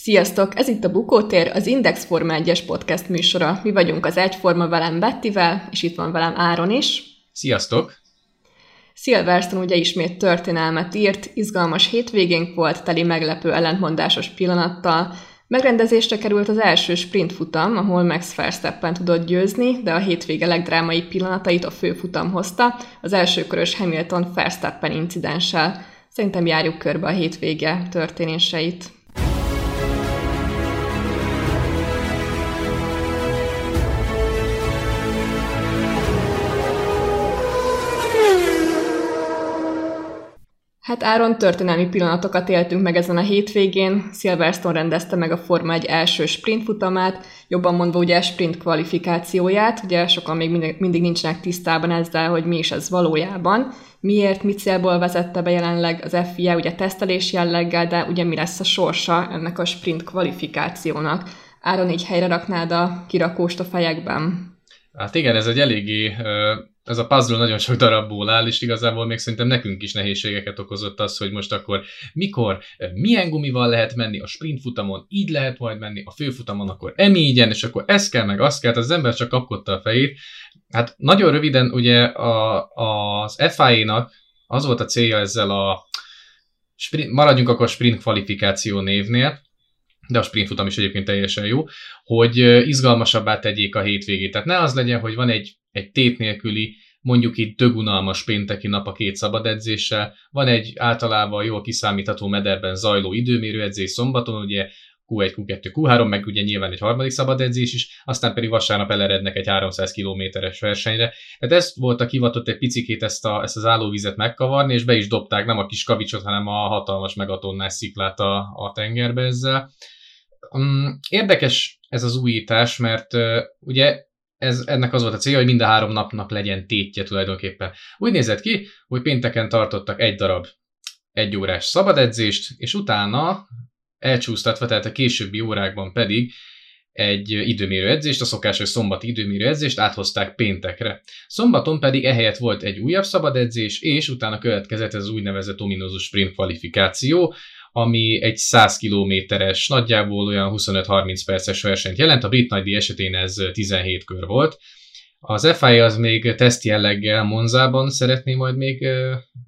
Sziasztok! Ez itt a Bukótér, az Index Forma 1-es podcast műsora. Mi vagyunk az Egyforma velem Bettivel, és itt van velem Áron is. Sziasztok! Silverstone ugye ismét történelmet írt, izgalmas hétvégénk volt, teli meglepő ellentmondásos pillanattal. Megrendezésre került az első sprint futam, ahol Max Verstappen tudott győzni, de a hétvége legdrámai pillanatait a főfutam hozta, az első körös Hamilton Verstappen incidenssel. Szerintem járjuk körbe a hétvége történéseit. Hát Áron, történelmi pillanatokat éltünk meg ezen a hétvégén. Silverstone rendezte meg a Forma egy első sprint futamát, jobban mondva ugye sprint kvalifikációját. Ugye sokan még mindig, mindig nincsenek tisztában ezzel, hogy mi is ez valójában. Miért, mit célból vezette be jelenleg az FIA, ugye tesztelés jelleggel, de ugye mi lesz a sorsa ennek a sprint kvalifikációnak? Áron, így helyre raknád a kirakóst a fejekben? Hát igen, ez egy eléggé ez a puzzle nagyon sok darabból áll, és igazából még szerintem nekünk is nehézségeket okozott az, hogy most akkor mikor, milyen gumival lehet menni, a sprint futamon így lehet majd menni, a főfutamon akkor emígyen, és akkor ez kell, meg azt kell, az ember csak kapkodta a fejét. Hát nagyon röviden ugye a, az FIA-nak az volt a célja ezzel a sprint, maradjunk akkor sprint kvalifikáció névnél, de a sprint futam is egyébként teljesen jó, hogy izgalmasabbá tegyék a hétvégét. Tehát ne az legyen, hogy van egy egy tét nélküli, mondjuk itt dögunalmas pénteki nap a két szabad edzéssel, van egy általában jól kiszámítható mederben zajló időmérő edzés szombaton, ugye Q1, Q2, Q3, meg ugye nyilván egy harmadik szabad edzés is, aztán pedig vasárnap elerednek egy 300 kilométeres versenyre. Tehát ez volt a kivatott egy picikét ezt, a, ezt az állóvizet megkavarni, és be is dobták nem a kis kavicsot, hanem a hatalmas megatonnás sziklát a, a tengerbe ezzel. Um, érdekes ez az újítás, mert ugye ez, ennek az volt a célja, hogy mind a három napnak legyen tétje tulajdonképpen. Úgy nézett ki, hogy pénteken tartottak egy darab egy órás szabad edzést, és utána elcsúsztatva, tehát a későbbi órákban pedig egy időmérő edzést, a szokásos szombati időmérő edzést áthozták péntekre. Szombaton pedig ehelyett volt egy újabb szabad edzés, és utána következett ez az úgynevezett ominózus sprint kvalifikáció, ami egy 100 kilométeres, nagyjából olyan 25-30 perces versenyt jelent, a brit nagydíj esetén ez 17 kör volt. Az FI az még teszt jelleggel Monzában szeretné majd még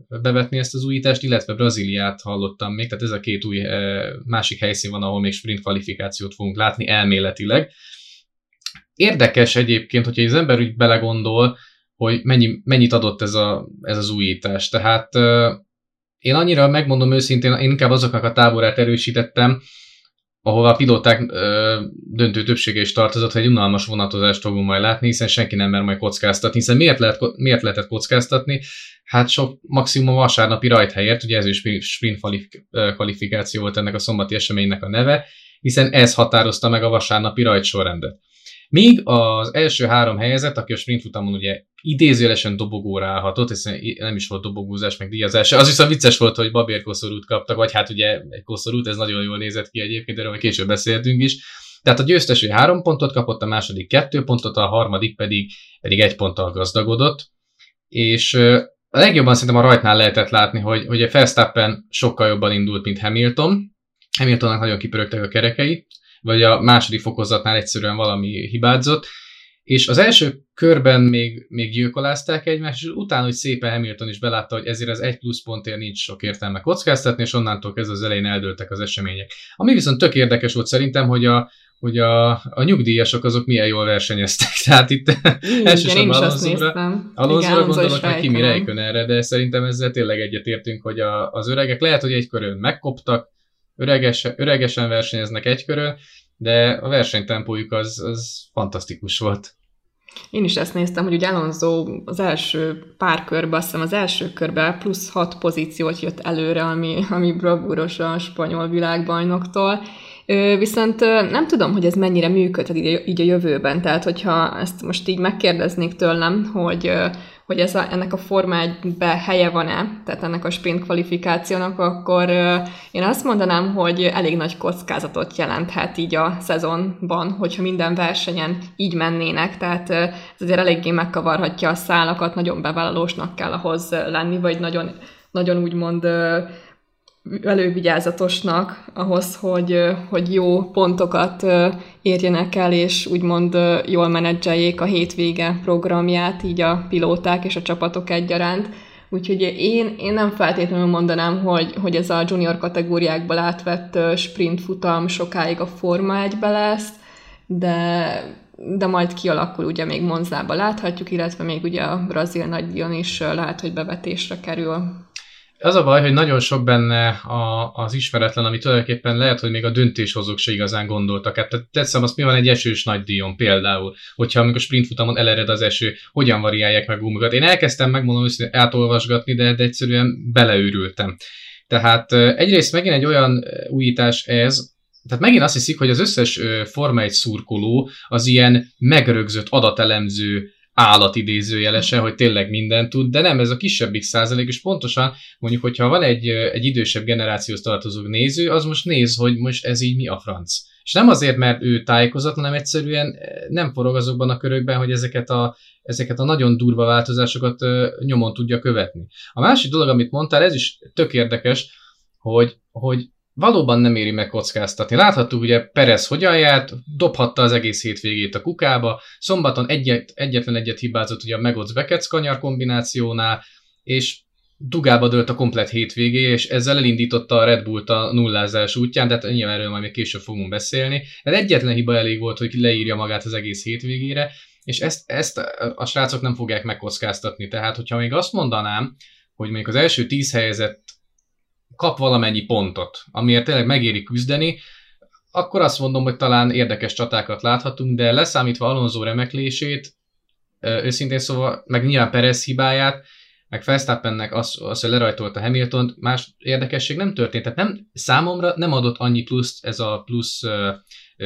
bevetni ezt az újítást, illetve Brazíliát hallottam még, tehát ez a két új másik helyszín van, ahol még sprint kvalifikációt fogunk látni elméletileg. Érdekes egyébként, hogyha az ember úgy belegondol, hogy mennyi, mennyit adott ez, a, ez az újítás. Tehát én annyira megmondom őszintén, én inkább azoknak a táborát erősítettem, ahova a pilóták ö, döntő többsége is tartozott, hogy unalmas vonatozást fogunk majd látni, hiszen senki nem mer majd kockáztatni. Hiszen miért, lehet, miért lehetett kockáztatni? Hát sok maximum vasárnapi rajt helyett, ugye ez is sprint kvalifikáció volt ennek a szombati eseménynek a neve, hiszen ez határozta meg a vasárnapi rajt sorrendet. Míg az első három helyezett, aki a sprint futamon ugye idézőjelesen dobogóra állhatott, hiszen nem is volt dobogózás, meg díjazás. Az viszont vicces volt, hogy babér koszorút kaptak, vagy hát ugye egy koszorút, ez nagyon jól nézett ki egyébként, erről majd később beszéltünk is. Tehát a győztes három pontot kapott, a második kettő pontot, a harmadik pedig, pedig egy ponttal gazdagodott. És a legjobban szerintem a rajtnál lehetett látni, hogy, hogy a Verstappen sokkal jobban indult, mint Hamilton. Hamiltonnak nagyon kipörögtek a kerekei, vagy a második fokozatnál egyszerűen valami hibázott, és az első körben még, még gyilkolázták egymást, és utána, hogy szépen Hamilton is belátta, hogy ezért az egy plusz pontért nincs sok értelme kockáztatni, és onnantól kezdve az elején eldőltek az események. Ami viszont tök érdekes volt szerintem, hogy a, hogy a, a nyugdíjasok azok milyen jól versenyeztek. Tehát itt Igen, elsősorban Alonso-ra, Alonso gondolok, hogy Kimi erre, de szerintem ezzel tényleg egyetértünk, hogy a, az öregek lehet, hogy egy körön megkoptak, öregesen, öregesen versenyeznek egy körön, de a versenytempójuk az, az fantasztikus volt. Én is ezt néztem, hogy ugye Alonso az első pár körben, azt hiszem az első körben plusz hat pozíciót jött előre, ami, ami bravúros a spanyol világbajnoktól. Viszont nem tudom, hogy ez mennyire működhet így a jövőben. Tehát, hogyha ezt most így megkérdeznék tőlem, hogy hogy ez a, ennek a Forma 1 helye van-e, tehát ennek a sprint kvalifikációnak, akkor én azt mondanám, hogy elég nagy kockázatot jelenthet így a szezonban, hogyha minden versenyen így mennének, tehát ez azért eléggé megkavarhatja a szálakat, nagyon bevállalósnak kell ahhoz lenni, vagy nagyon, nagyon úgymond elővigyázatosnak ahhoz, hogy, hogy jó pontokat érjenek el, és úgymond jól menedzseljék a hétvége programját, így a pilóták és a csapatok egyaránt. Úgyhogy én, én nem feltétlenül mondanám, hogy, hogy ez a junior kategóriákból átvett sprint futam sokáig a Forma 1 lesz, de, de majd kialakul, ugye még Monzába láthatjuk, illetve még ugye a brazil nagydíjon is lehet, hogy bevetésre kerül. Az a baj, hogy nagyon sok benne a, az ismeretlen, ami tulajdonképpen lehet, hogy még a döntéshozók se igazán gondoltak. Hát teszem azt, mi van egy esős díjon például, hogyha amikor sprintfutamon elered az eső, hogyan variálják meg gumikat. Én elkezdtem megmondom hogy átolvasgatni, de, de egyszerűen beleőrültem. Tehát egyrészt megint egy olyan újítás ez, tehát megint azt hiszik, hogy az összes Forma 1 szurkoló az ilyen megrögzött adatelemző állat idézőjelese, hogy tényleg mindent tud, de nem, ez a kisebbik százalék, és pontosan mondjuk, hogyha van egy, egy idősebb generációhoz tartozó néző, az most néz, hogy most ez így mi a franc. És nem azért, mert ő tájékozatlan, hanem egyszerűen nem forog azokban a körökben, hogy ezeket a, ezeket a nagyon durva változásokat nyomon tudja követni. A másik dolog, amit mondtál, ez is tök érdekes, hogy, hogy valóban nem éri meg kockáztatni. Láthattuk ugye Perez hogyan járt, dobhatta az egész hétvégét a kukába, szombaton egyet, egyetlen egyet hibázott ugye a Megoc Beckett kanyar kombinációnál, és dugába dőlt a komplet hétvégé, és ezzel elindította a Red Bullt a nullázás útján, de hát nyilván erről majd még később fogunk beszélni. Ez egyetlen hiba elég volt, hogy leírja magát az egész hétvégére, és ezt, ezt a srácok nem fogják megkockáztatni. Tehát, hogyha még azt mondanám, hogy mondjuk az első tíz helyezett kap valamennyi pontot, amiért tényleg megéri küzdeni, akkor azt mondom, hogy talán érdekes csatákat láthatunk, de leszámítva Alonso remeklését, őszintén szóval, meg nyilván Perez hibáját, meg Verstappennek az, az, hogy lerajtolta Hamilton, más érdekesség nem történt. Tehát nem, számomra nem adott annyi plusz ez a plusz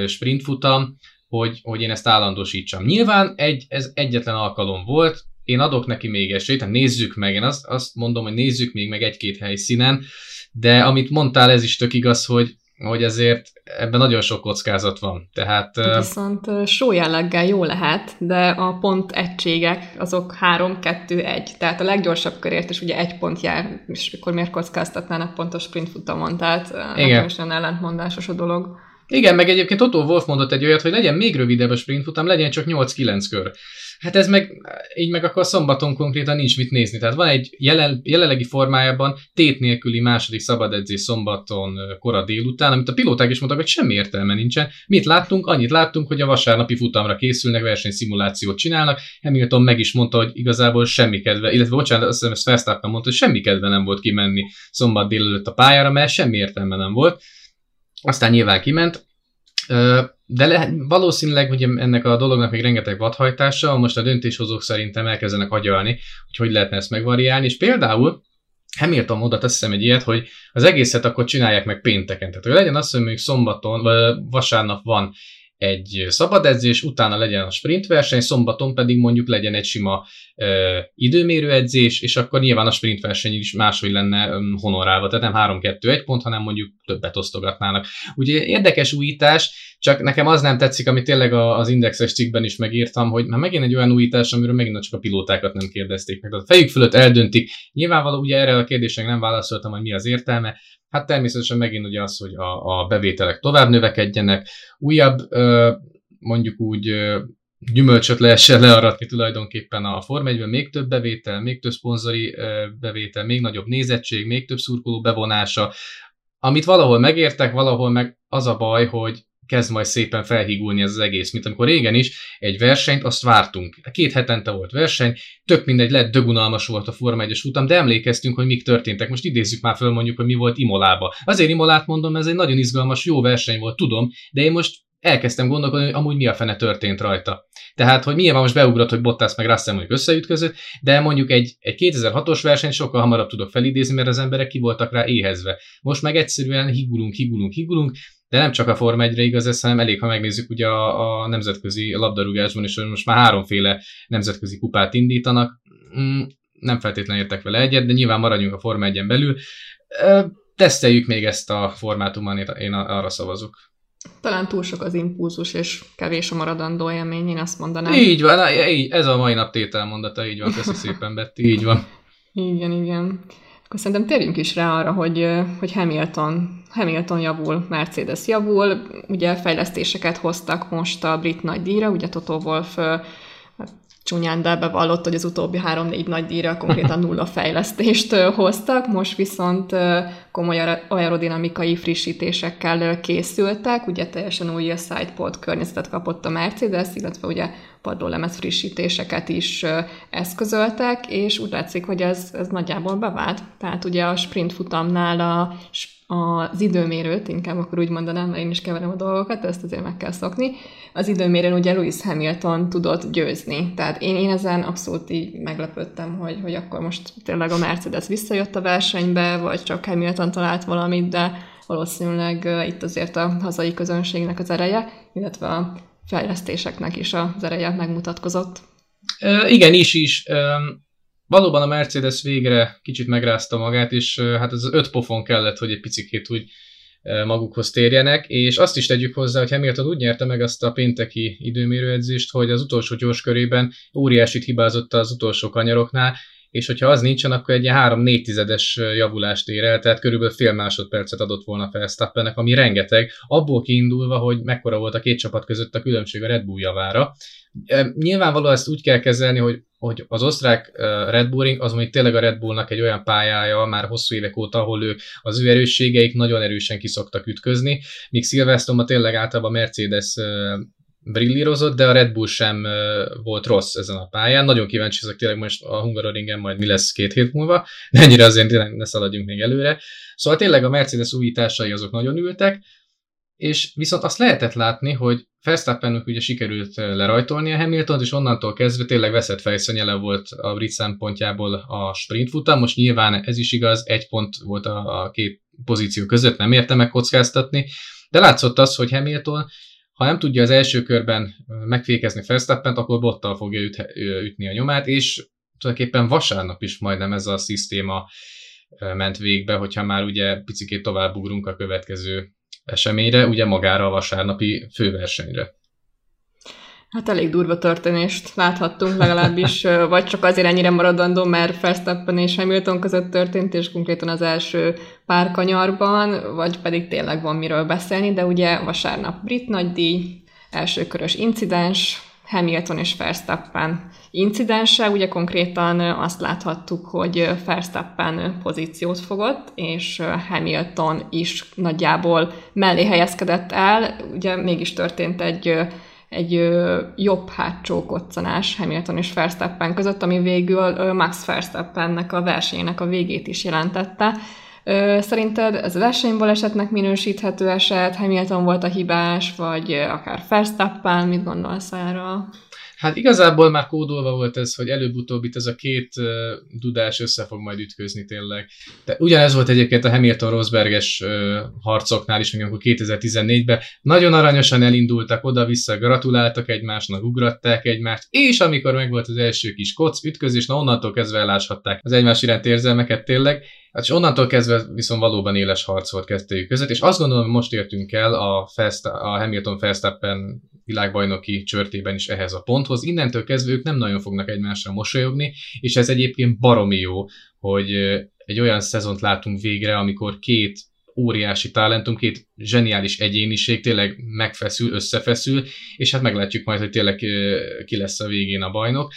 sprintfutam, hogy, hogy én ezt állandósítsam. Nyilván egy, ez egyetlen alkalom volt, én adok neki még esélyt, nézzük meg, én azt, azt mondom, hogy nézzük még meg egy-két helyszínen, de amit mondtál, ez is tök igaz, hogy, hogy ezért ebben nagyon sok kockázat van. Tehát, Viszont só jelleggel jó lehet, de a pont egységek azok 3-2-1, tehát a leggyorsabb körért is ugye egy pont jár, és akkor miért kockáztatnának pontos sprint futamon, tehát Igen. is ellentmondásos a dolog. Igen, meg egyébként Otto Wolf mondott egy olyat, hogy legyen még rövidebb a sprint futam, legyen csak 8-9 kör. Hát ez meg, így meg akkor szombaton konkrétan nincs mit nézni. Tehát van egy jelen, jelenlegi formájában tét nélküli második szabadedzés szombaton kora délután, amit a pilóták is mondtak, hogy semmi értelme nincsen. Mit láttunk? Annyit láttunk, hogy a vasárnapi futamra készülnek, versenyszimulációt csinálnak. Hamilton meg is mondta, hogy igazából semmi kedve, illetve bocsánat, azt hiszem, ezt Verstappen mondta, hogy semmi kedve nem volt kimenni szombat délelőtt a pályára, mert semmi értelme nem volt. Aztán nyilván kiment, de le, valószínűleg ugye ennek a dolognak még rengeteg vadhajtása, most a döntéshozók szerintem elkezdenek agyalni, hogy hogy lehetne ezt megvariálni, és például Hamilton oda teszem egy ilyet, hogy az egészet akkor csinálják meg pénteken. Tehát, hogy legyen az, hogy még szombaton, vagy vasárnap van egy szabad edzés, utána legyen a sprint verseny, szombaton pedig mondjuk legyen egy sima ö, időmérő edzés, és akkor nyilván a sprint verseny is máshogy lenne honorálva, tehát nem 3-2-1 pont, hanem mondjuk többet osztogatnának. Ugye érdekes újítás, csak nekem az nem tetszik, amit tényleg az indexes cikkben is megírtam, hogy már megint egy olyan újítás, amiről megint csak a pilótákat nem kérdezték meg. Tehát a fejük fölött eldöntik. Nyilvánvaló, ugye erre a kérdésre nem válaszoltam, hogy mi az értelme, Hát természetesen megint ugye az, hogy a, a bevételek tovább növekedjenek, újabb mondjuk úgy gyümölcsöt lehessen learatni tulajdonképpen a Form 1 még több bevétel, még több szponzori bevétel, még nagyobb nézettség, még több szurkoló bevonása, amit valahol megértek, valahol meg az a baj, hogy kezd majd szépen felhígulni ez az egész, mint amikor régen is egy versenyt, azt vártunk. Két hetente volt verseny, tök mindegy, lett dögunalmas volt a Forma 1-es utam, de emlékeztünk, hogy mik történtek. Most idézzük már föl mondjuk, hogy mi volt Imolába. Azért Imolát mondom, ez egy nagyon izgalmas, jó verseny volt, tudom, de én most elkezdtem gondolkodni, hogy amúgy mi a fene történt rajta. Tehát, hogy nyilván most beugrott, hogy Bottas meg Russell mondjuk összeütközött, de mondjuk egy, egy 2006-os verseny sokkal hamarabb tudok felidézni, mert az emberek ki voltak rá éhezve. Most meg egyszerűen higulunk, higulunk, higulunk, de nem csak a Forma 1 igaz ez, hanem elég, ha megnézzük ugye a, a nemzetközi labdarúgásban is, hogy most már háromféle nemzetközi kupát indítanak. Mm, nem feltétlenül értek vele egyet, de nyilván maradjunk a Forma 1 belül. Teszteljük még ezt a formátumon, én arra szavazok. Talán túl sok az impulzus, és kevés a maradandó élmény, én azt mondanám. Így van, ez a mai nap tételmondata, így van, köszi szépen, Betty, így van. Igen, igen. Akkor szerintem térjünk is rá arra, hogy, hogy Hamilton, Hamilton javul, Mercedes javul. Ugye fejlesztéseket hoztak most a brit nagydíjra, ugye Toto Wolff csúnyán, de bevallott, hogy az utóbbi három-négy nagy díjra konkrétan nulla fejlesztést hoztak, most viszont komoly aerodinamikai frissítésekkel készültek, ugye teljesen új sidepod környezetet kapott a Mercedes, illetve ugye padlólemez frissítéseket is eszközöltek, és úgy látszik, hogy ez, ez nagyjából bevált. Tehát ugye a sprint futamnál a az időmérőt, inkább akkor úgy mondanám, mert én is keverem a dolgokat, ezt azért meg kell szokni. Az időmérőn ugye Lewis Hamilton tudott győzni. Tehát én, én ezen abszolút így meglepődtem, hogy, hogy akkor most tényleg a Mercedes visszajött a versenybe, vagy csak Hamilton talált valamit, de valószínűleg itt azért a hazai közönségnek az ereje, illetve a fejlesztéseknek is az ereje megmutatkozott. Uh, igen, is is. Um valóban a Mercedes végre kicsit megrázta magát, és hát az öt pofon kellett, hogy egy picit úgy magukhoz térjenek, és azt is tegyük hozzá, hogy Hamilton úgy nyerte meg azt a pénteki időmérőedzést, hogy az utolsó gyors körében óriásit hibázott az utolsó kanyaroknál, és hogyha az nincsen, akkor egy ilyen 3-4 tizedes javulást ér el, tehát körülbelül fél másodpercet adott volna Verstappennek, ami rengeteg, abból kiindulva, hogy mekkora volt a két csapat között a különbség a Red Bull javára. Nyilvánvalóan ezt úgy kell kezelni, hogy, hogy az osztrák Red Bulling az mondjuk tényleg a Red Bullnak egy olyan pályája már hosszú évek óta, ahol ő, az ő erősségeik nagyon erősen kiszoktak ütközni, míg Silverstone tényleg általában Mercedes brillírozott, de a Red Bull sem volt rossz ezen a pályán. Nagyon kíváncsi ezek tényleg most a Hungaroringen majd mi lesz két hét múlva, de ennyire azért tényleg ne szaladjunk még előre. Szóval tényleg a Mercedes újításai azok nagyon ültek, és viszont azt lehetett látni, hogy Verstappennek ugye sikerült lerajtolni a Hamilton, és onnantól kezdve tényleg veszett fejszennyele volt a brit szempontjából a sprint futam. Most nyilván ez is igaz, egy pont volt a, a két pozíció között, nem érte meg kockáztatni, de látszott az, hogy Hamilton ha nem tudja az első körben megfékezni Verstappent, akkor bottal fogja üt, ütni a nyomát, és tulajdonképpen vasárnap is majdnem ez a szisztéma ment végbe, hogyha már ugye picikét tovább ugrunk a következő eseményre, ugye magára a vasárnapi főversenyre. Hát elég durva történést láthattunk legalábbis, vagy csak azért ennyire maradandó, mert Verstappen és Hamilton között történt, és konkrétan az első pár kanyarban, vagy pedig tényleg van miről beszélni, de ugye vasárnap brit nagydíj, elsőkörös incidens, Hamilton és Verstappen incidense, ugye konkrétan azt láthattuk, hogy Verstappen pozíciót fogott, és Hamilton is nagyjából mellé helyezkedett el, ugye mégis történt egy egy jobb hátsó koccanás Hamilton és Verstappen között, ami végül Max Verstappennek a versenyének a végét is jelentette. Szerinted ez versenybalesetnek minősíthető eset, Hamilton volt a hibás, vagy akár Verstappen, mit gondolsz erről? Hát igazából már kódolva volt ez, hogy előbb-utóbb itt ez a két uh, dudás össze fog majd ütközni tényleg. De ugyanez volt egyébként a Hamilton-Rosberges uh, harcoknál is, amikor 2014-ben nagyon aranyosan elindultak oda-vissza, gratuláltak egymásnak, ugratták egymást, és amikor meg volt az első kis koc ütközés, na onnantól kezdve eláshatták az egymás iránt érzelmeket tényleg, Hát és onnantól kezdve viszont valóban éles harc volt kettőjük között, és azt gondolom, hogy most értünk el a, Fest, a Hamilton Verstappen világbajnoki csörtében is ehhez a ponthoz. Innentől kezdve ők nem nagyon fognak egymásra mosolyogni, és ez egyébként baromi jó, hogy egy olyan szezont látunk végre, amikor két óriási talentum, két zseniális egyéniség tényleg megfeszül, összefeszül, és hát meglátjuk majd, hogy tényleg ki lesz a végén a bajnok.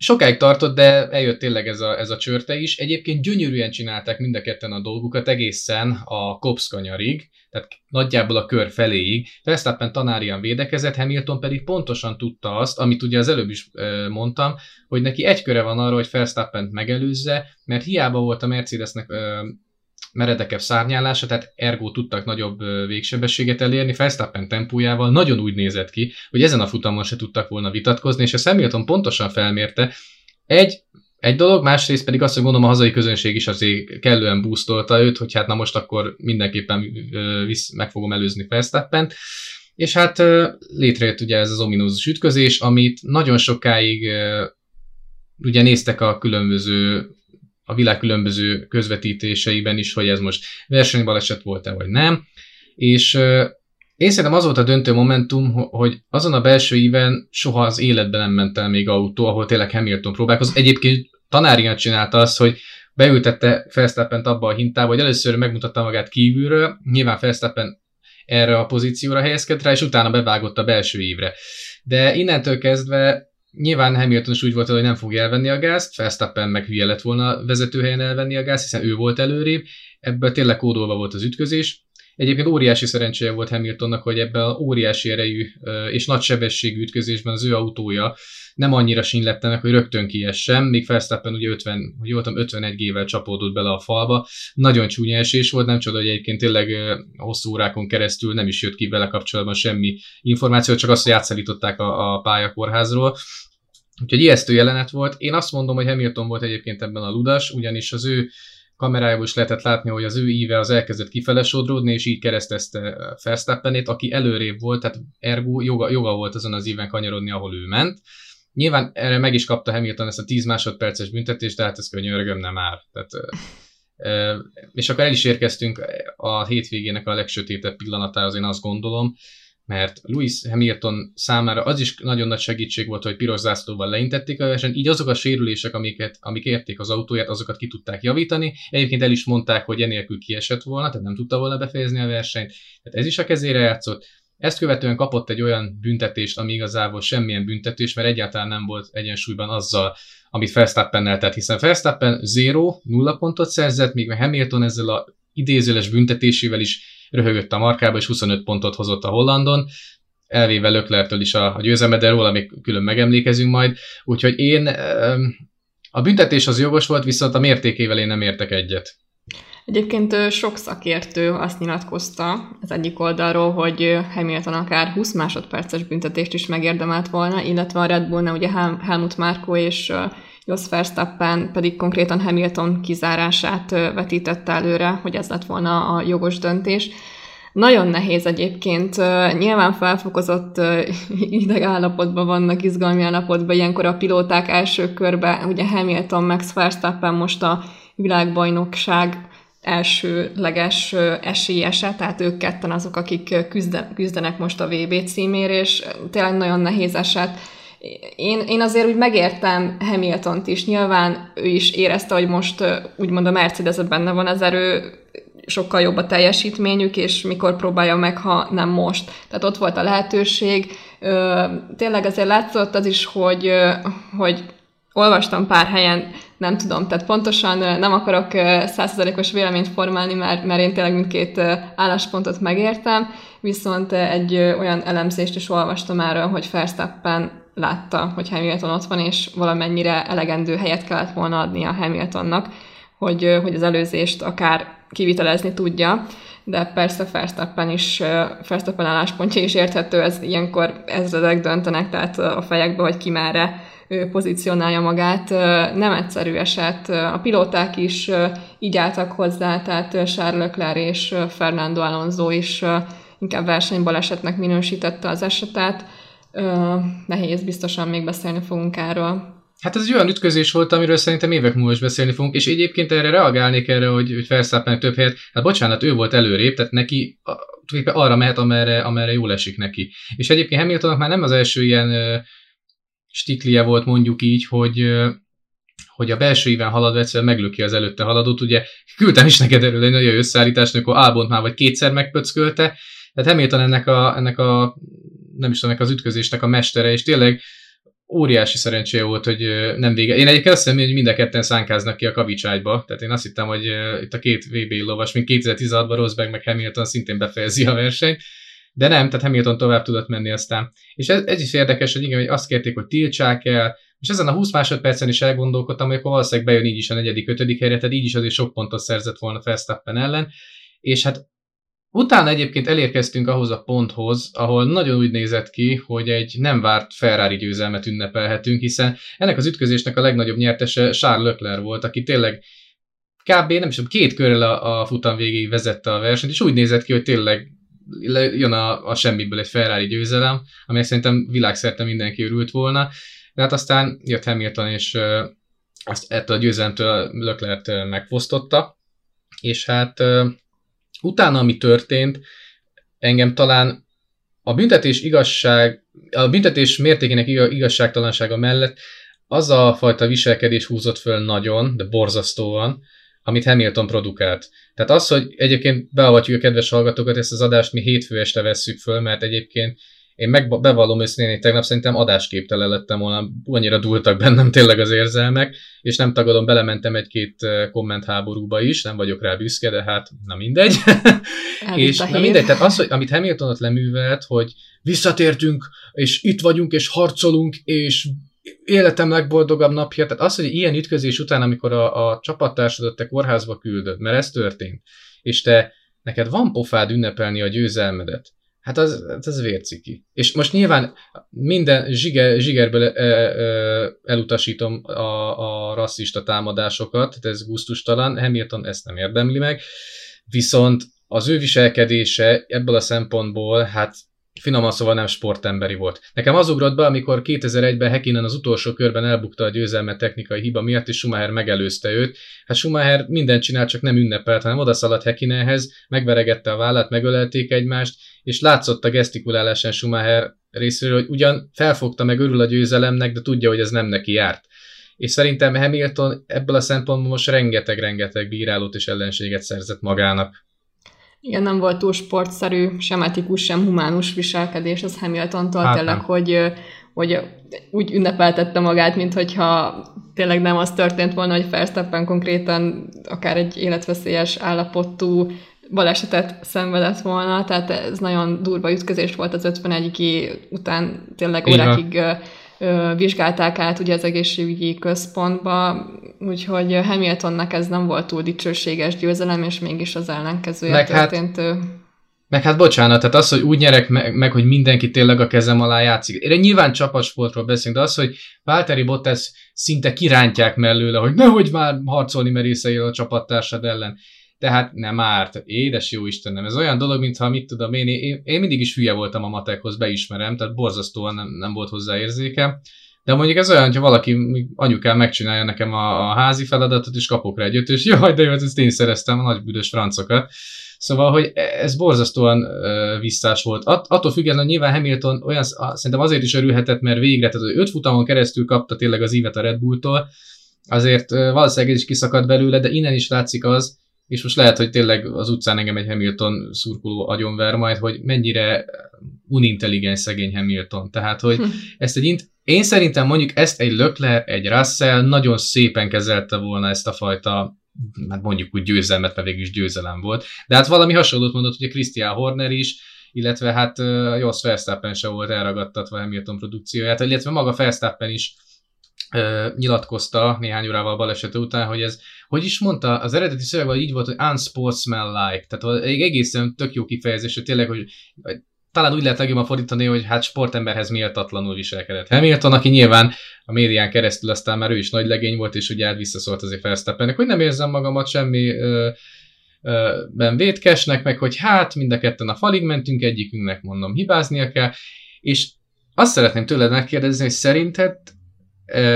Sokáig tartott, de eljött tényleg ez a, ez a csörte is. Egyébként gyönyörűen csinálták mind a ketten a dolgukat egészen a kopszkanyarig, tehát nagyjából a kör feléig. Verstappen tanárian védekezett, Hamilton pedig pontosan tudta azt, amit ugye az előbb is mondtam, hogy neki egy köre van arra, hogy Verstappent megelőzze, mert hiába volt a Mercedesnek meredekebb szárnyálása, tehát ergo tudtak nagyobb végsebességet elérni, Verstappen tempójával nagyon úgy nézett ki, hogy ezen a futamon se tudtak volna vitatkozni, és a Hamilton pontosan felmérte, egy, egy dolog, másrészt pedig azt, hogy mondom, a hazai közönség is azért kellően boostolta őt, hogy hát na most akkor mindenképpen visz, meg fogom előzni Verstappent, és hát létrejött ugye ez az ominózus ütközés, amit nagyon sokáig ugye néztek a különböző a világ különböző közvetítéseiben is, hogy ez most versenybaleset volt-e vagy nem, és én szerintem az volt a döntő momentum, hogy azon a belső íven soha az életben nem ment el még autó, ahol tényleg Hamilton próbálkozott. Egyébként tanárian csinálta azt, hogy beültette Felsztappent abba a hintába, hogy először megmutatta magát kívülről, nyilván Felsztappen erre a pozícióra helyezkedett rá, és utána bevágott a belső évre. De innentől kezdve nyilván Hamilton is úgy volt, hogy nem fogja elvenni a gázt, Felsztappen meg hülye lett volna vezetőhelyen elvenni a gázt, hiszen ő volt előrébb, ebből tényleg kódolva volt az ütközés, Egyébként óriási szerencséje volt Hamiltonnak, hogy ebben a óriási erejű és nagy sebességű ütközésben az ő autója nem annyira sinlette meg, hogy rögtön kiessen, még Verstappen ugye 50, hogy voltam 51 gével csapódott bele a falba. Nagyon csúnya esés volt, nem csoda, hogy egyébként tényleg hosszú órákon keresztül nem is jött ki vele kapcsolatban semmi információ, csak azt, hogy átszállították a, a pályakorházról. Úgyhogy ijesztő jelenet volt. Én azt mondom, hogy Hamilton volt egyébként ebben a ludas, ugyanis az ő kamerájából is lehetett látni, hogy az ő íve az elkezdett kifele sodródni, és így keresztezte Verstappenét, aki előrébb volt, tehát ergo joga, joga volt azon az íven kanyarodni, ahol ő ment. Nyilván erre meg is kapta Hamilton ezt a 10 másodperces büntetést, de hát ez könyörgöm nem már. Tehát, és akkor el is érkeztünk a hétvégének a legsötétebb pillanatához, én azt gondolom, mert Louis Hamilton számára az is nagyon nagy segítség volt, hogy piros zászlóval leintették a versenyt, így azok a sérülések, amiket, amik érték az autóját, azokat ki tudták javítani. Egyébként el is mondták, hogy enélkül kiesett volna, tehát nem tudta volna befejezni a versenyt. Tehát ez is a kezére játszott. Ezt követően kapott egy olyan büntetést, ami igazából semmilyen büntetés, mert egyáltalán nem volt egyensúlyban azzal, amit Verstappennel tett, hiszen Verstappen 0, 0 pontot szerzett, míg Hamilton ezzel a idézőles büntetésével is röhögött a markába, és 25 pontot hozott a Hollandon, elvéve Löklertől is a, a győzelmet, de külön megemlékezünk majd. Úgyhogy én a büntetés az jogos volt, viszont a mértékével én nem értek egyet. Egyébként sok szakértő azt nyilatkozta az egyik oldalról, hogy Hamilton akár 20 másodperces büntetést is megérdemelt volna, illetve a Red Bullnál ugye Helmut Márko és Jos Verstappen pedig konkrétan Hamilton kizárását vetítette előre, hogy ez lett volna a jogos döntés. Nagyon nehéz egyébként, nyilván felfokozott ideg állapotban vannak, izgalmi állapotban, ilyenkor a pilóták első körben, ugye Hamilton, Max Verstappen most a világbajnokság elsőleges esélyese, tehát ők ketten azok, akik küzdenek most a VB címér, és tényleg nagyon nehéz eset én, én azért úgy megértem Hamilton-t is, nyilván ő is érezte, hogy most úgymond a mercedes benne van az erő, sokkal jobb a teljesítményük, és mikor próbálja meg, ha nem most. Tehát ott volt a lehetőség. Tényleg azért látszott az is, hogy, hogy olvastam pár helyen, nem tudom, tehát pontosan nem akarok százszerzalékos véleményt formálni, mert, mert én tényleg mindkét álláspontot megértem, viszont egy olyan elemzést is olvastam erről, hogy Verstappen látta, hogy Hamilton ott van, és valamennyire elegendő helyet kellett volna adni a Hamiltonnak, hogy, hogy az előzést akár kivitelezni tudja, de persze Verstappen is, Verstappen álláspontja is érthető, ez ilyenkor ezredek döntenek, tehát a fejekbe, hogy ki merre pozícionálja magát. Nem egyszerű eset. A pilóták is így álltak hozzá, tehát Charles Leclerc és Fernando Alonso is inkább versenybalesetnek minősítette az esetet nehéz, biztosan még beszélni fogunk erről. Hát ez egy olyan ütközés volt, amiről szerintem évek múlva is beszélni fogunk, és egyébként erre reagálnék erre, hogy, hogy Verstappen több helyet, hát bocsánat, ő volt előrébb, tehát neki arra mehet, amerre, amerre jól esik neki. És egyébként Hamiltonnak már nem az első ilyen uh, stiklie volt mondjuk így, hogy hogy a belső íven haladva egyszerűen meglöki az előtte haladót, ugye küldtem is neked erről egy nagyon összeállítást, amikor Albont már vagy kétszer megpöckölte, tehát Hamilton ennek a, ennek a nem is tudom, az ütközésnek a mestere, és tényleg óriási szerencséje volt, hogy nem vége. Én egyébként azt hiszem, hogy mind a ketten szánkáznak ki a kavicságyba, tehát én azt hittem, hogy itt a két VB lovas, mint 2016-ban Rosberg meg Hamilton szintén befejezi a versenyt, de nem, tehát Hamilton tovább tudott menni aztán. És ez, ez is érdekes, hogy igen, hogy azt kérték, hogy tiltsák el, és ezen a 20 másodpercen is elgondolkodtam, hogy akkor valószínűleg bejön így is a negyedik, ötödik helyre, tehát így is azért sok pontot szerzett volna Verstappen ellen, és hát Utána egyébként elérkeztünk ahhoz a ponthoz, ahol nagyon úgy nézett ki, hogy egy nem várt Ferrari győzelmet ünnepelhetünk, hiszen ennek az ütközésnek a legnagyobb nyertese Charles Leclerc volt, aki tényleg kb. nem is tudom, két körrel a, a futam végéig vezette a versenyt, és úgy nézett ki, hogy tényleg jön a, a semmiből egy Ferrari győzelem, amely szerintem világszerte mindenki örült volna. De hát aztán jött Hamilton, és azt ettől a győzelemtől Leclerc megfosztotta, és hát utána, ami történt, engem talán a büntetés igazság, a büntetés mértékének igazságtalansága mellett az a fajta viselkedés húzott föl nagyon, de borzasztóan, amit Hamilton produkált. Tehát az, hogy egyébként beavatjuk a kedves hallgatókat, ezt az adást mi hétfő este vesszük föl, mert egyébként én meg bevallom őszintén, hogy tegnap szerintem adásképtelen lettem volna, annyira dúltak bennem tényleg az érzelmek, és nem tagadom, belementem egy-két kommentháborúba is, nem vagyok rá büszke, de hát na mindegy. és na mindegy, tehát az, hogy, amit Hamilton ott leművelt, hogy visszatértünk, és itt vagyunk, és harcolunk, és életem legboldogabb napja, tehát az, hogy ilyen ütközés után, amikor a, a csapattársadat te kórházba küldött, mert ez történt, és te neked van pofád ünnepelni a győzelmedet, Hát az, hát az vérciki. És most nyilván minden zsiger, zsigerből elutasítom a, a rasszista támadásokat, ez gusztustalan, Hamilton ezt nem érdemli meg, viszont az ő viselkedése ebből a szempontból, hát finoman szóval nem sportemberi volt. Nekem az ugrott be, amikor 2001-ben Hekinen az utolsó körben elbukta a győzelmet technikai hiba miatt, és Schumacher megelőzte őt. Hát Schumacher mindent csinált, csak nem ünnepelt, hanem odaszaladt Hekinenhez, megveregette a vállát, megölelték egymást, és látszott a gesztikulálásán Schumacher részéről, hogy ugyan felfogta meg örül a győzelemnek, de tudja, hogy ez nem neki járt. És szerintem Hamilton ebből a szempontból most rengeteg-rengeteg bírálót és ellenséget szerzett magának. Igen, nem volt túl sportszerű, sem etikus, sem humánus viselkedés az Hamiltontól, hát tényleg, hogy, hogy úgy ünnepeltette magát, mint hogyha tényleg nem az történt volna, hogy Verstappen konkrétan akár egy életveszélyes állapotú balesetet szenvedett volna, tehát ez nagyon durva ütközés volt az 51 után tényleg órákig vizsgálták át ugye az egészségügyi központba, úgyhogy Hamiltonnak ez nem volt túl dicsőséges győzelem, és mégis az ellenkezője meg hát- történt. Hát, meg hát bocsánat, tehát az, hogy úgy nyerek meg, meg, hogy mindenki tényleg a kezem alá játszik. Én nyilván csapatsportról beszélünk, de az, hogy Valtteri Bottas szinte kirántják mellőle, hogy nehogy már harcolni merészeil a csapattársad ellen tehát nem árt. Édes jó Istenem, ez olyan dolog, mintha mit tudom én, én, én mindig is hülye voltam a matekhoz, beismerem, tehát borzasztóan nem, nem volt hozzá érzékem. De mondjuk ez olyan, hogyha valaki, anyukám megcsinálja nekem a, a házi feladatot, és kapok rá egy ötös, jaj, de jó, hát ezt én szereztem, a nagy büdös francokat. Szóval, hogy ez borzasztóan uh, visszás volt. At, attól függetlenül nyilván Hamilton olyan, szerintem azért is örülhetett, mert végre, tehát az öt futamon keresztül kapta tényleg az ívet a Red Bulltól, azért uh, valószínűleg is kiszakadt belőle, de innen is látszik az, és most lehet, hogy tényleg az utcán engem egy Hamilton szurkoló agyonver majd, hogy mennyire unintelligens szegény Hamilton. Tehát, hogy hm. ezt egy int- én szerintem mondjuk ezt egy Lökler, egy Russell nagyon szépen kezelte volna ezt a fajta hát mondjuk úgy győzelmet, mert végül is győzelem volt. De hát valami hasonlót mondott hogy a Christian Horner is, illetve hát uh, Jos Verstappen se volt elragadtatva Hamilton produkcióját, illetve maga Verstappen is nyilatkozta néhány órával balesete után, hogy ez, hogy is mondta, az eredeti szövegben így volt, hogy unsportsmanlike, tehát egy egészen tök jó kifejezés, hogy tényleg, hogy talán úgy lehet legjobban fordítani, hogy hát sportemberhez méltatlanul viselkedett. Hamilton, aki nyilván a médián keresztül aztán már ő is nagy legény volt, és ugye hát visszaszólt azért Verstappennek, hogy nem érzem magamat semmi ö, ö, ben vétkesnek, meg hogy hát mind a ketten a falig mentünk, egyikünknek mondom hibáznia kell, és azt szeretném tőled megkérdezni, hogy szerinted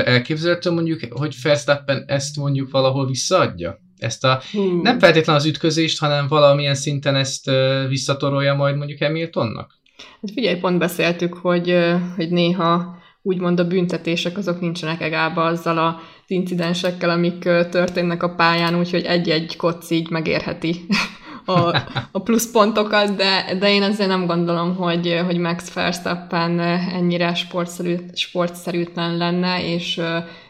elképzelhető mondjuk, hogy Verstappen ezt mondjuk valahol visszaadja? Ezt a, hmm. nem feltétlenül az ütközést, hanem valamilyen szinten ezt visszatorolja majd mondjuk Hamiltonnak? Hát figyelj, pont beszéltük, hogy, hogy néha úgymond a büntetések azok nincsenek egába azzal az incidensekkel, amik történnek a pályán, úgyhogy egy-egy kocc így megérheti a, a pluszpontokat, de, de én azért nem gondolom, hogy, hogy Max Verstappen ennyire sportszerű, sportszerűtlen lenne, és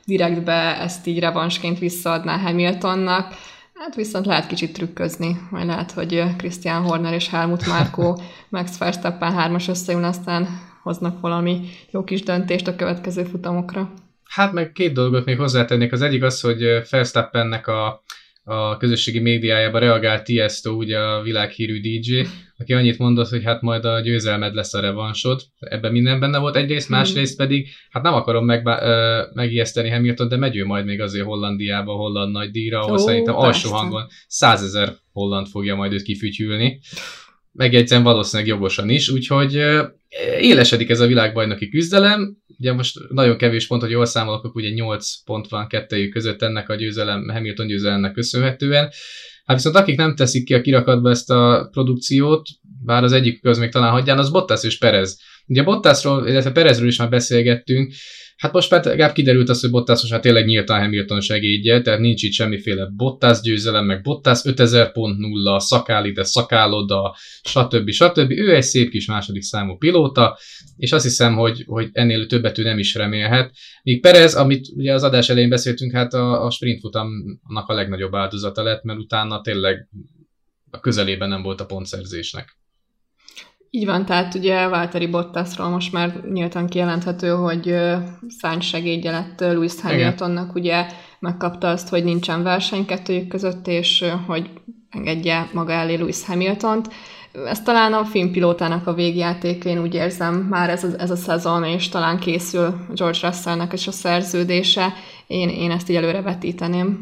direktbe ezt így revansként visszaadná Hamiltonnak. Hát viszont lehet kicsit trükközni, majd lehet, hogy Christian Horner és Helmut Márkó Max Verstappen hármas összeül, aztán hoznak valami jó kis döntést a következő futamokra. Hát meg két dolgot még hozzátennék. Az egyik az, hogy Verstappennek a a közösségi médiájában reagált Tiesto, ugye a világhírű DJ, aki annyit mondott, hogy hát majd a győzelmed lesz a revansod. Ebben minden benne volt egyrészt, hmm. másrészt pedig, hát nem akarom meg, ö, megijeszteni Hamilton, de megy ő majd még azért Hollandiába, holland nagy díjra, ahol Ó, szerintem persze. alsó hangon százezer holland fogja majd őt kifütyülni. Megjegyzem valószínűleg jogosan is, úgyhogy élesedik ez a világbajnoki küzdelem, ugye most nagyon kevés pont, hogy jól számolok, ugye 8 pont van kettőjük között ennek a győzelem, Hamilton győzelemnek köszönhetően. Hát viszont akik nem teszik ki a kirakatba ezt a produkciót, bár az egyik köz még talán hagyján, az Bottas és Perez. Ugye Bottasról, illetve Perezről is már beszélgettünk, Hát most már legalább kiderült az, hogy Bottas most már tényleg nyíltan Hamilton segédje, tehát nincs itt semmiféle Bottas győzelem, meg Bottas 5000.0, szakál ide, szakál oda, stb. stb. Ő egy szép kis második számú pilóta, és azt hiszem, hogy, hogy ennél többet ő nem is remélhet. Míg Perez, amit ugye az adás elején beszéltünk, hát a, a sprint futamnak a legnagyobb áldozata lett, mert utána tényleg a közelében nem volt a pontszerzésnek. Így van, tehát ugye Valtteri Bottasról most már nyíltan kijelenthető, hogy Sainz segédje lett Lewis Hamiltonnak, ugye megkapta azt, hogy nincsen verseny kettőjük között, és hogy engedje maga elé Lewis Hamiltont. Ez talán a filmpilótának a végjáték, én úgy érzem már ez a, ez a szezon, és talán készül George Russellnek is a szerződése. Én, én ezt így előre vetíteném.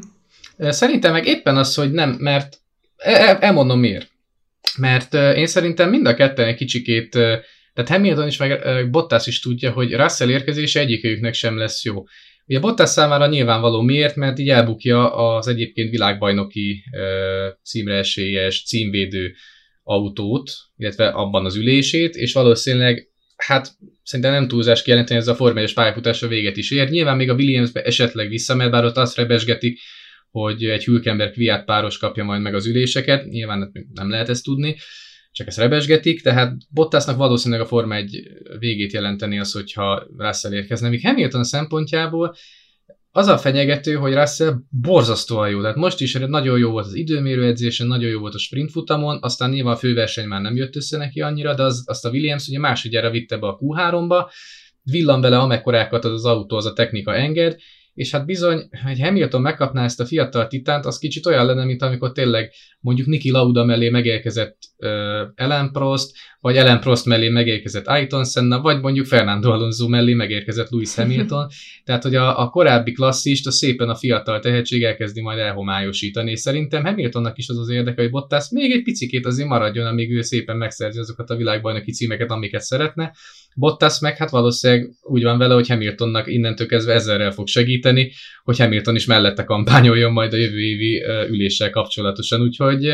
Szerintem meg éppen az, hogy nem, mert elmondom miért mert én szerintem mind a ketten egy kicsikét, tehát Hamilton is, meg Bottas is tudja, hogy Russell érkezése egyikőjüknek sem lesz jó. Ugye Bottas számára nyilvánvaló miért, mert így elbukja az egyébként világbajnoki címre esélyes, címvédő autót, illetve abban az ülését, és valószínűleg hát szerintem nem túlzás kijelenteni, ez a Forma 1 pályafutása véget is ér. Nyilván még a Williamsbe esetleg visszamegy, bár ott azt rebesgetik, hogy egy Hülkenberg Kviat páros kapja majd meg az üléseket, nyilván nem lehet ezt tudni, csak ezt rebesgetik, tehát Bottasnak valószínűleg a Forma egy végét jelenteni az, hogyha Russell érkezne. Míg Hamilton szempontjából az a fenyegető, hogy Russell borzasztóan jó. Tehát most is nagyon jó volt az időmérő edzésen, nagyon jó volt a sprint futamon, aztán nyilván a főverseny már nem jött össze neki annyira, de az, azt a Williams ugye másodjára vitte be a Q3-ba, villan bele amekkorákat az, az autó, az a technika enged, és hát bizony, hogy Hamilton megkapná ezt a fiatal titánt, az kicsit olyan lenne, mint amikor tényleg mondjuk Niki Lauda mellé megérkezett uh, Ellen Prost, vagy Ellen Prost mellé megérkezett Ayrton Senna, vagy mondjuk Fernando Alonso mellé megérkezett Lewis Hamilton. Tehát, hogy a, a korábbi klasszist a szépen a fiatal tehetség elkezdi majd elhomályosítani, és szerintem Hamiltonnak is az az érdeke, hogy Bottas még egy picikét azért maradjon, amíg ő szépen megszerzi azokat a világbajnoki címeket, amiket szeretne. Bottas meg hát valószínűleg úgy van vele, hogy Hamiltonnak innentől kezdve ezerrel fog segíteni, hogy Hamilton is mellette kampányoljon majd a jövő évi üléssel kapcsolatosan, úgyhogy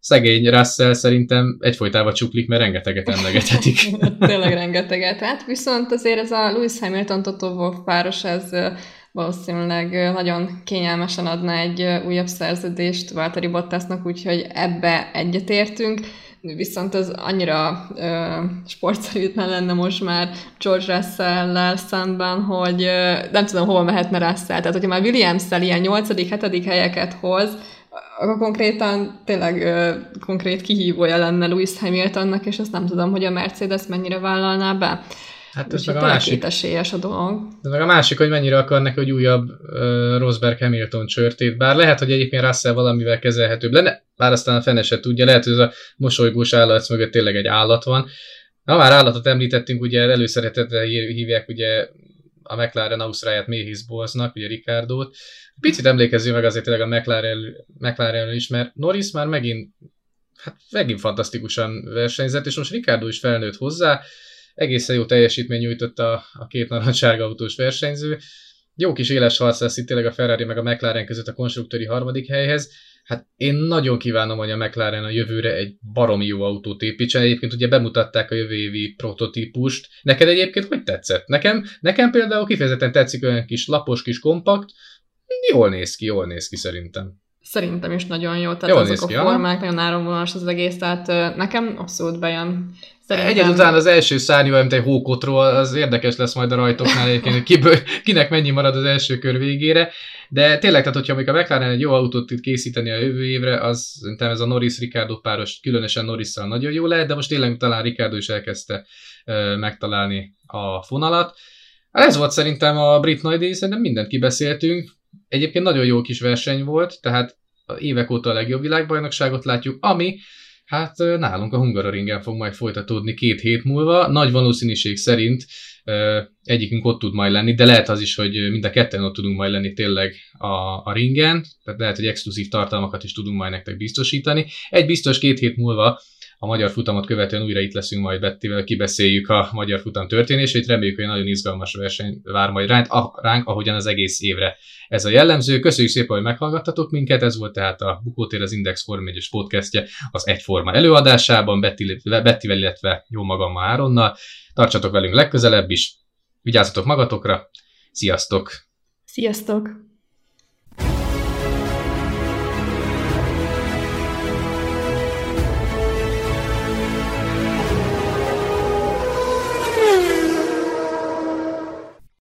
szegény Russell szerintem egyfolytában csuklik, mert rengeteget emlegethetik. Tényleg rengeteget. Hát viszont azért ez a Lewis Hamilton Toto Wolff páros, ez valószínűleg nagyon kényelmesen adna egy újabb szerződést Valtteri Bottasnak, úgyhogy ebbe egyetértünk viszont az annyira ö, sportszerűtlen lenne most már George russell szemben, hogy ö, nem tudom, hol mehetne Russell. Tehát, hogyha már Williams-szel ilyen 8.-7. helyeket hoz, akkor konkrétan tényleg ö, konkrét kihívója lenne Lewis Hamiltonnak, és azt nem tudom, hogy a Mercedes mennyire vállalná be. Hát ez meg a másik. esélyes a dolog. De meg a másik, hogy mennyire akar neki, hogy újabb uh, Rosberg Hamilton csörtét. Bár lehet, hogy egyébként Russell valamivel kezelhetőbb lenne, bár aztán a fene se tudja. Lehet, hogy ez a mosolygós állat mögött tényleg egy állat van. Na már állatot említettünk, ugye előszeretetre hívják ugye a McLaren Ausztráját Méhis Bolznak, ugye Ricardót. Picit emlékezzünk meg azért tényleg a McLaren, McLaren is, mert Norris már megint hát megint fantasztikusan versenyzett, és most Ricardo is felnőtt hozzá, egészen jó teljesítmény nyújtott a, a két narancssárga autós versenyző. Jó kis éles harc lesz itt tényleg a Ferrari meg a McLaren között a konstruktőri harmadik helyhez. Hát én nagyon kívánom, hogy a McLaren a jövőre egy baromi jó autót építsen. Egyébként ugye bemutatták a jövő évi prototípust. Neked egyébként hogy tetszett? Nekem, nekem például kifejezetten tetszik olyan kis lapos, kis kompakt. Jól néz ki, jól néz ki szerintem. Szerintem is nagyon jó, tehát Jól azok a ki, formák, aha. nagyon áramvonalas az egész, tehát nekem abszolút bejön. Szerintem... Egyed után az első szárnyú, egy hókotról, az érdekes lesz majd a rajtoknál egyébként, kiből, kinek mennyi marad az első kör végére. De tényleg, tehát hogyha még a McLaren egy jó autót tud készíteni a jövő évre, az szerintem ez a Norris-Ricardo páros, különösen norris nagyon jó lehet, de most tényleg talán Ricardo is elkezdte uh, megtalálni a fonalat. Hát ez volt szerintem a brit nagy szerintem mindent kibeszéltünk. Egyébként nagyon jó kis verseny volt, tehát évek óta a legjobb világbajnokságot látjuk, ami hát nálunk a Hungaroringen fog majd folytatódni két hét múlva. Nagy valószínűség szerint egyikünk ott tud majd lenni, de lehet az is, hogy mind a ketten ott tudunk majd lenni tényleg a, a ringen, tehát lehet, hogy exkluzív tartalmakat is tudunk majd nektek biztosítani. Egy biztos két hét múlva a magyar futamot követően újra itt leszünk majd Bettivel, kibeszéljük a magyar futam történését. Reméljük, hogy nagyon izgalmas verseny vár majd ránk, ránk, ahogyan az egész évre ez a jellemző. Köszönjük szépen, hogy meghallgattatok minket, ez volt tehát a Bukótér az Index Form 1 podcastje az Egyforma előadásában, Bettivel, illetve jó magam Áronnal. Tartsatok velünk legközelebb is, vigyázzatok magatokra, sziasztok! Sziasztok!